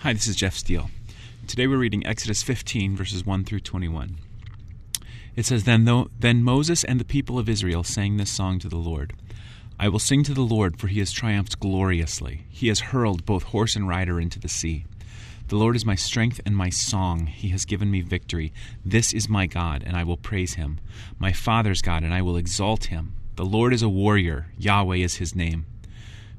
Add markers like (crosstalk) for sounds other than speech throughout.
Hi, this is Jeff Steele. Today we're reading Exodus 15, verses 1 through 21. It says, then, though, then Moses and the people of Israel sang this song to the Lord I will sing to the Lord, for he has triumphed gloriously. He has hurled both horse and rider into the sea. The Lord is my strength and my song. He has given me victory. This is my God, and I will praise him. My Father's God, and I will exalt him. The Lord is a warrior. Yahweh is his name.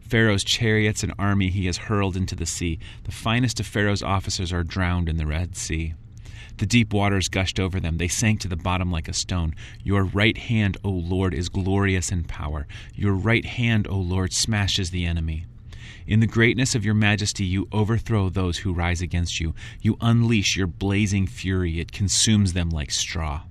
Pharaoh's chariots and army he has hurled into the sea. The finest of Pharaoh's officers are drowned in the Red Sea. The deep waters gushed over them. They sank to the bottom like a stone. Your right hand, O Lord, is glorious in power. Your right hand, O Lord, smashes the enemy. In the greatness of your majesty, you overthrow those who rise against you. You unleash your blazing fury, it consumes them like straw.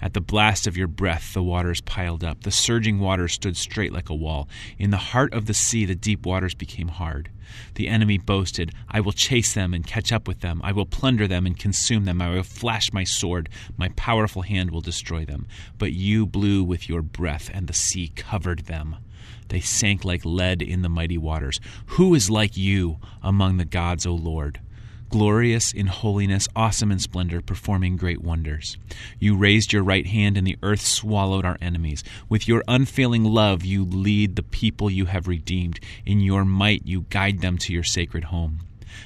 At the blast of your breath, the waters piled up. The surging waters stood straight like a wall. In the heart of the sea, the deep waters became hard. The enemy boasted, I will chase them and catch up with them. I will plunder them and consume them. I will flash my sword. My powerful hand will destroy them. But you blew with your breath, and the sea covered them. They sank like lead in the mighty waters. Who is like you among the gods, O Lord? Glorious in holiness, awesome in splendor, performing great wonders. You raised your right hand, and the earth swallowed our enemies. With your unfailing love, you lead the people you have redeemed. In your might, you guide them to your sacred home.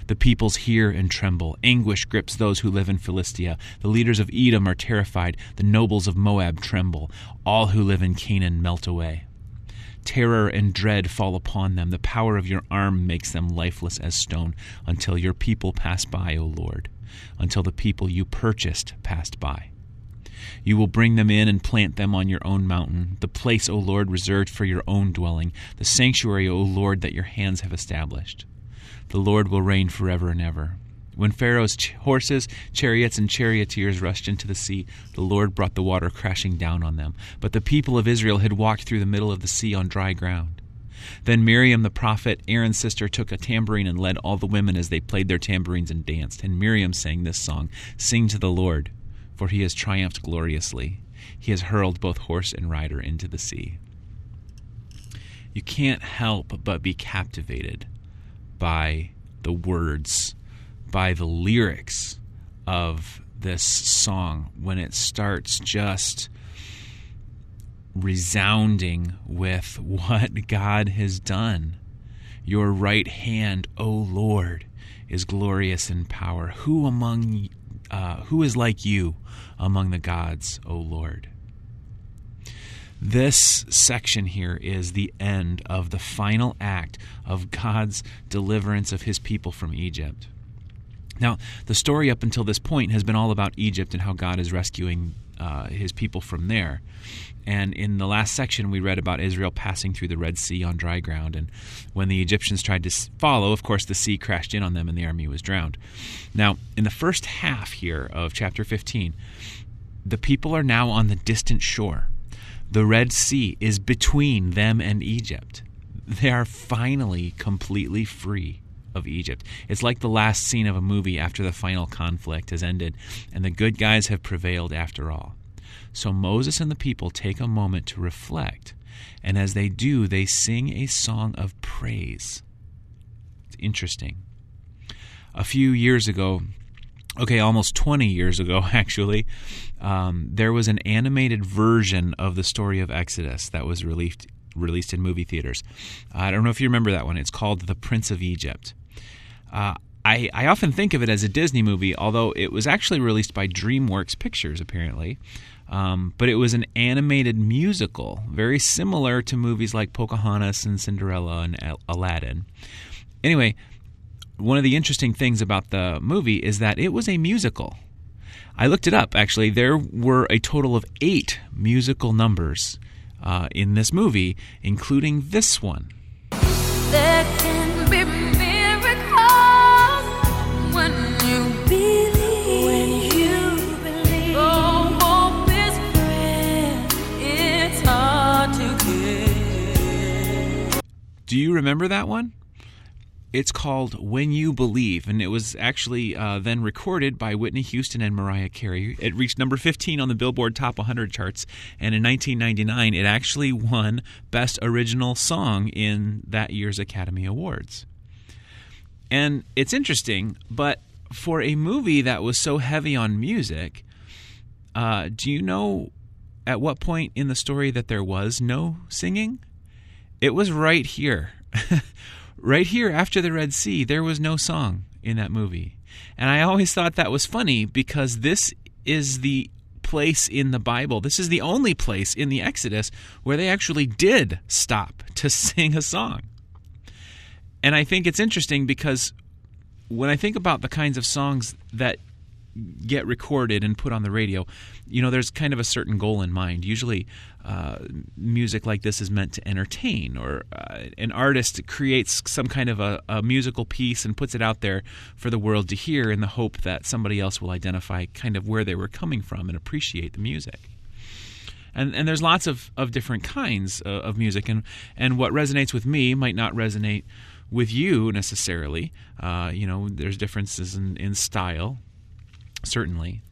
The peoples hear and tremble. Anguish grips those who live in Philistia. The leaders of Edom are terrified. The nobles of Moab tremble. All who live in Canaan melt away. Terror and dread fall upon them. The power of your arm makes them lifeless as stone until your people pass by, O Lord, until the people you purchased passed by. You will bring them in and plant them on your own mountain, the place, O Lord, reserved for your own dwelling, the sanctuary, O Lord, that your hands have established. The Lord will reign forever and ever. When Pharaoh's ch- horses, chariots, and charioteers rushed into the sea, the Lord brought the water crashing down on them. But the people of Israel had walked through the middle of the sea on dry ground. Then Miriam the prophet, Aaron's sister, took a tambourine and led all the women as they played their tambourines and danced. And Miriam sang this song Sing to the Lord, for he has triumphed gloriously. He has hurled both horse and rider into the sea. You can't help but be captivated by the words by the lyrics of this song when it starts just resounding with what God has done. Your right hand, O Lord, is glorious in power. Who among uh, who is like you among the gods, O Lord? This section here is the end of the final act of God's deliverance of his people from Egypt. Now, the story up until this point has been all about Egypt and how God is rescuing uh, his people from there. And in the last section, we read about Israel passing through the Red Sea on dry ground. And when the Egyptians tried to follow, of course, the sea crashed in on them and the army was drowned. Now, in the first half here of chapter 15, the people are now on the distant shore. The Red Sea is between them and Egypt. They are finally completely free of Egypt. It's like the last scene of a movie after the final conflict has ended and the good guys have prevailed after all. So Moses and the people take a moment to reflect, and as they do, they sing a song of praise. It's interesting. A few years ago, okay, almost 20 years ago, (laughs) actually, um, there was an animated version of the story of Exodus that was released released in movie theaters. I don't know if you remember that one. It's called The Prince of Egypt. Uh, I, I often think of it as a Disney movie, although it was actually released by DreamWorks Pictures, apparently. Um, but it was an animated musical, very similar to movies like Pocahontas and Cinderella and Aladdin. Anyway, one of the interesting things about the movie is that it was a musical. I looked it up, actually. There were a total of eight musical numbers uh, in this movie, including this one. Do you remember that one? It's called When You Believe, and it was actually uh, then recorded by Whitney Houston and Mariah Carey. It reached number 15 on the Billboard Top 100 charts, and in 1999, it actually won Best Original Song in that year's Academy Awards. And it's interesting, but for a movie that was so heavy on music, uh, do you know at what point in the story that there was no singing? It was right here. (laughs) right here after the Red Sea, there was no song in that movie. And I always thought that was funny because this is the place in the Bible. This is the only place in the Exodus where they actually did stop to (laughs) sing a song. And I think it's interesting because when I think about the kinds of songs that get recorded and put on the radio, you know, there's kind of a certain goal in mind. Usually, uh, music like this is meant to entertain, or uh, an artist creates some kind of a, a, musical piece and puts it out there for the world to hear in the hope that somebody else will identify kind of where they were coming from and appreciate the music. And, and there's lots of, of different kinds of, of music, and, and what resonates with me might not resonate with you necessarily. Uh, you know, there's differences in, in style, certainly.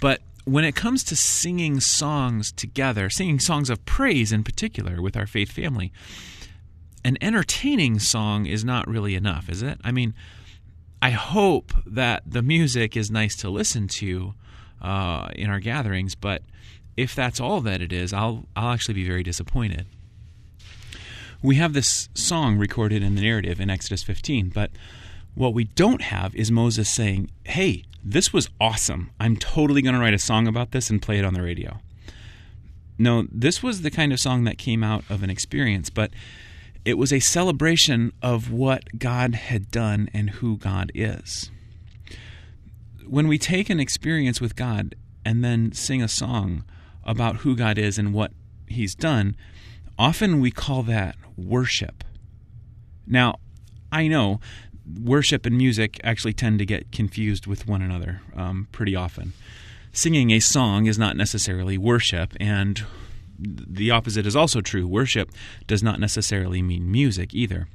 But when it comes to singing songs together, singing songs of praise in particular with our faith family, an entertaining song is not really enough, is it? I mean, I hope that the music is nice to listen to uh, in our gatherings, but if that's all that it is, I'll I'll actually be very disappointed. We have this song recorded in the narrative in Exodus 15, but what we don't have is Moses saying, "Hey, this was awesome. I'm totally going to write a song about this and play it on the radio. No, this was the kind of song that came out of an experience, but it was a celebration of what God had done and who God is. When we take an experience with God and then sing a song about who God is and what He's done, often we call that worship. Now, I know worship and music actually tend to get confused with one another um, pretty often. Singing a song is not necessarily worship, and the opposite is also true. Worship does not necessarily mean music either.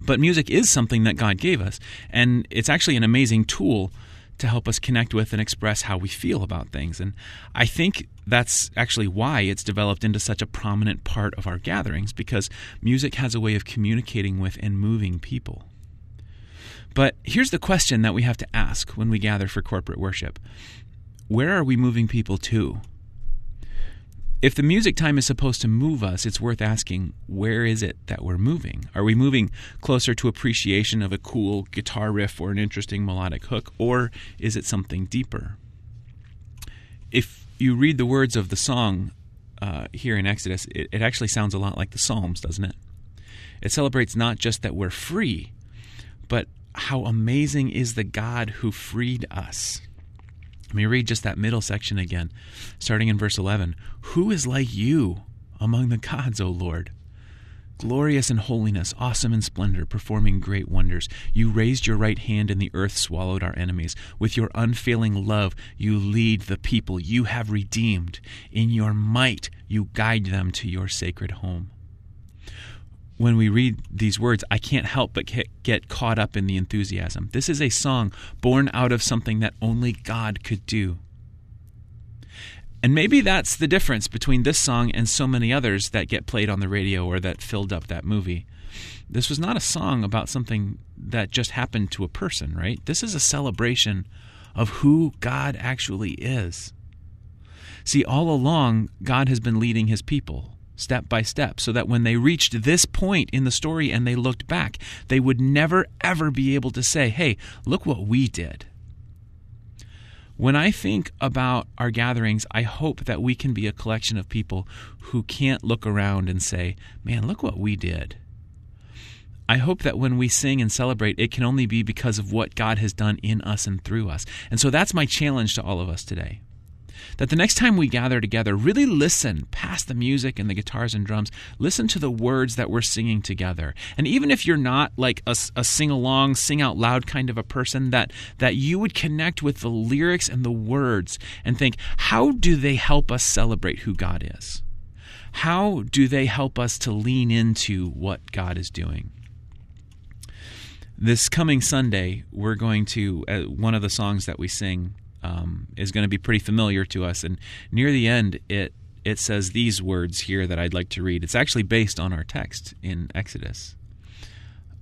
But music is something that God gave us, and it's actually an amazing tool to help us connect with and express how we feel about things. And I think that's actually why it's developed into such a prominent part of our gatherings, because music has a way of communicating with and moving people. But here's the question that we have to ask when we gather for corporate worship Where are we moving people to? If the music time is supposed to move us, it's worth asking where is it that we're moving? Are we moving closer to appreciation of a cool guitar riff or an interesting melodic hook, or is it something deeper? If you read the words of the song uh, here in Exodus, it, it actually sounds a lot like the Psalms, doesn't it? It celebrates not just that we're free, how amazing is the God who freed us. Let me read just that middle section again, starting in verse 11. Who is like you among the gods, O Lord? Glorious in holiness, awesome in splendor, performing great wonders. You raised your right hand, and the earth swallowed our enemies. With your unfailing love, you lead the people you have redeemed. In your might, you guide them to your sacred home when we read these words, I can't help but get caught up in the enthusiasm. This is a song born out of something that only God could do. And maybe that's the difference between this song and so many others that get played on the radio or that filled up that movie. This was not a song about something that just happened to a person, right? This is a celebration of who God actually is. See, all along, God has been leading his people step by step, so that when they reached this point in the story and they looked back, they would never, ever be able to say, hey, look what we did. When I think about our gatherings, I hope that we can be a collection of people who can't look around and say, man, look what we did. I hope that when we sing and celebrate, it can only be because of what God has done in us and through us. And so that's my challenge to all of us today that the next time we gather together, really listen past the music and the guitars and drums. Listen to the words that we're singing together. And even if you're not like a, a sing along, sing out loud kind of a person, that, that you would connect with the lyrics and the words and think, how do they help us celebrate who God is? How do they help us to lean into what God is doing? This coming Sunday, we're going to, uh, one of the songs that we sing um, is going to be pretty familiar to us. And near the end, it it says these words here that I'd like to read. It's actually based on our text in Exodus.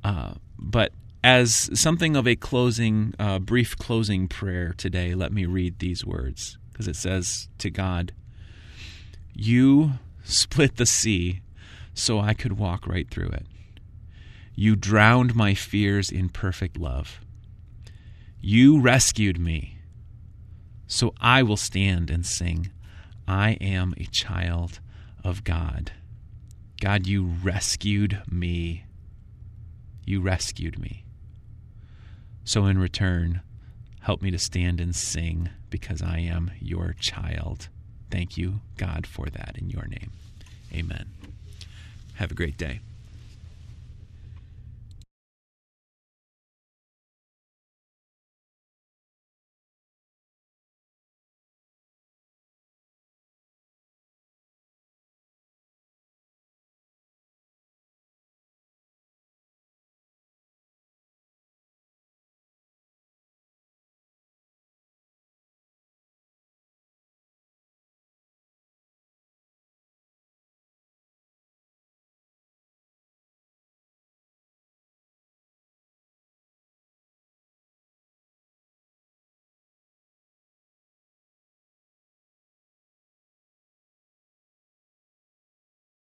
Uh, but as something of a closing, uh, brief closing prayer today, let me read these words because it says to God, You split the sea so I could walk right through it. You drowned my fears in perfect love. You rescued me, so I will stand and sing, I am a child of God. God, you rescued me. You rescued me. So, in return, help me to stand and sing because I am your child. Thank you, God, for that in your name. Amen. Have a great day.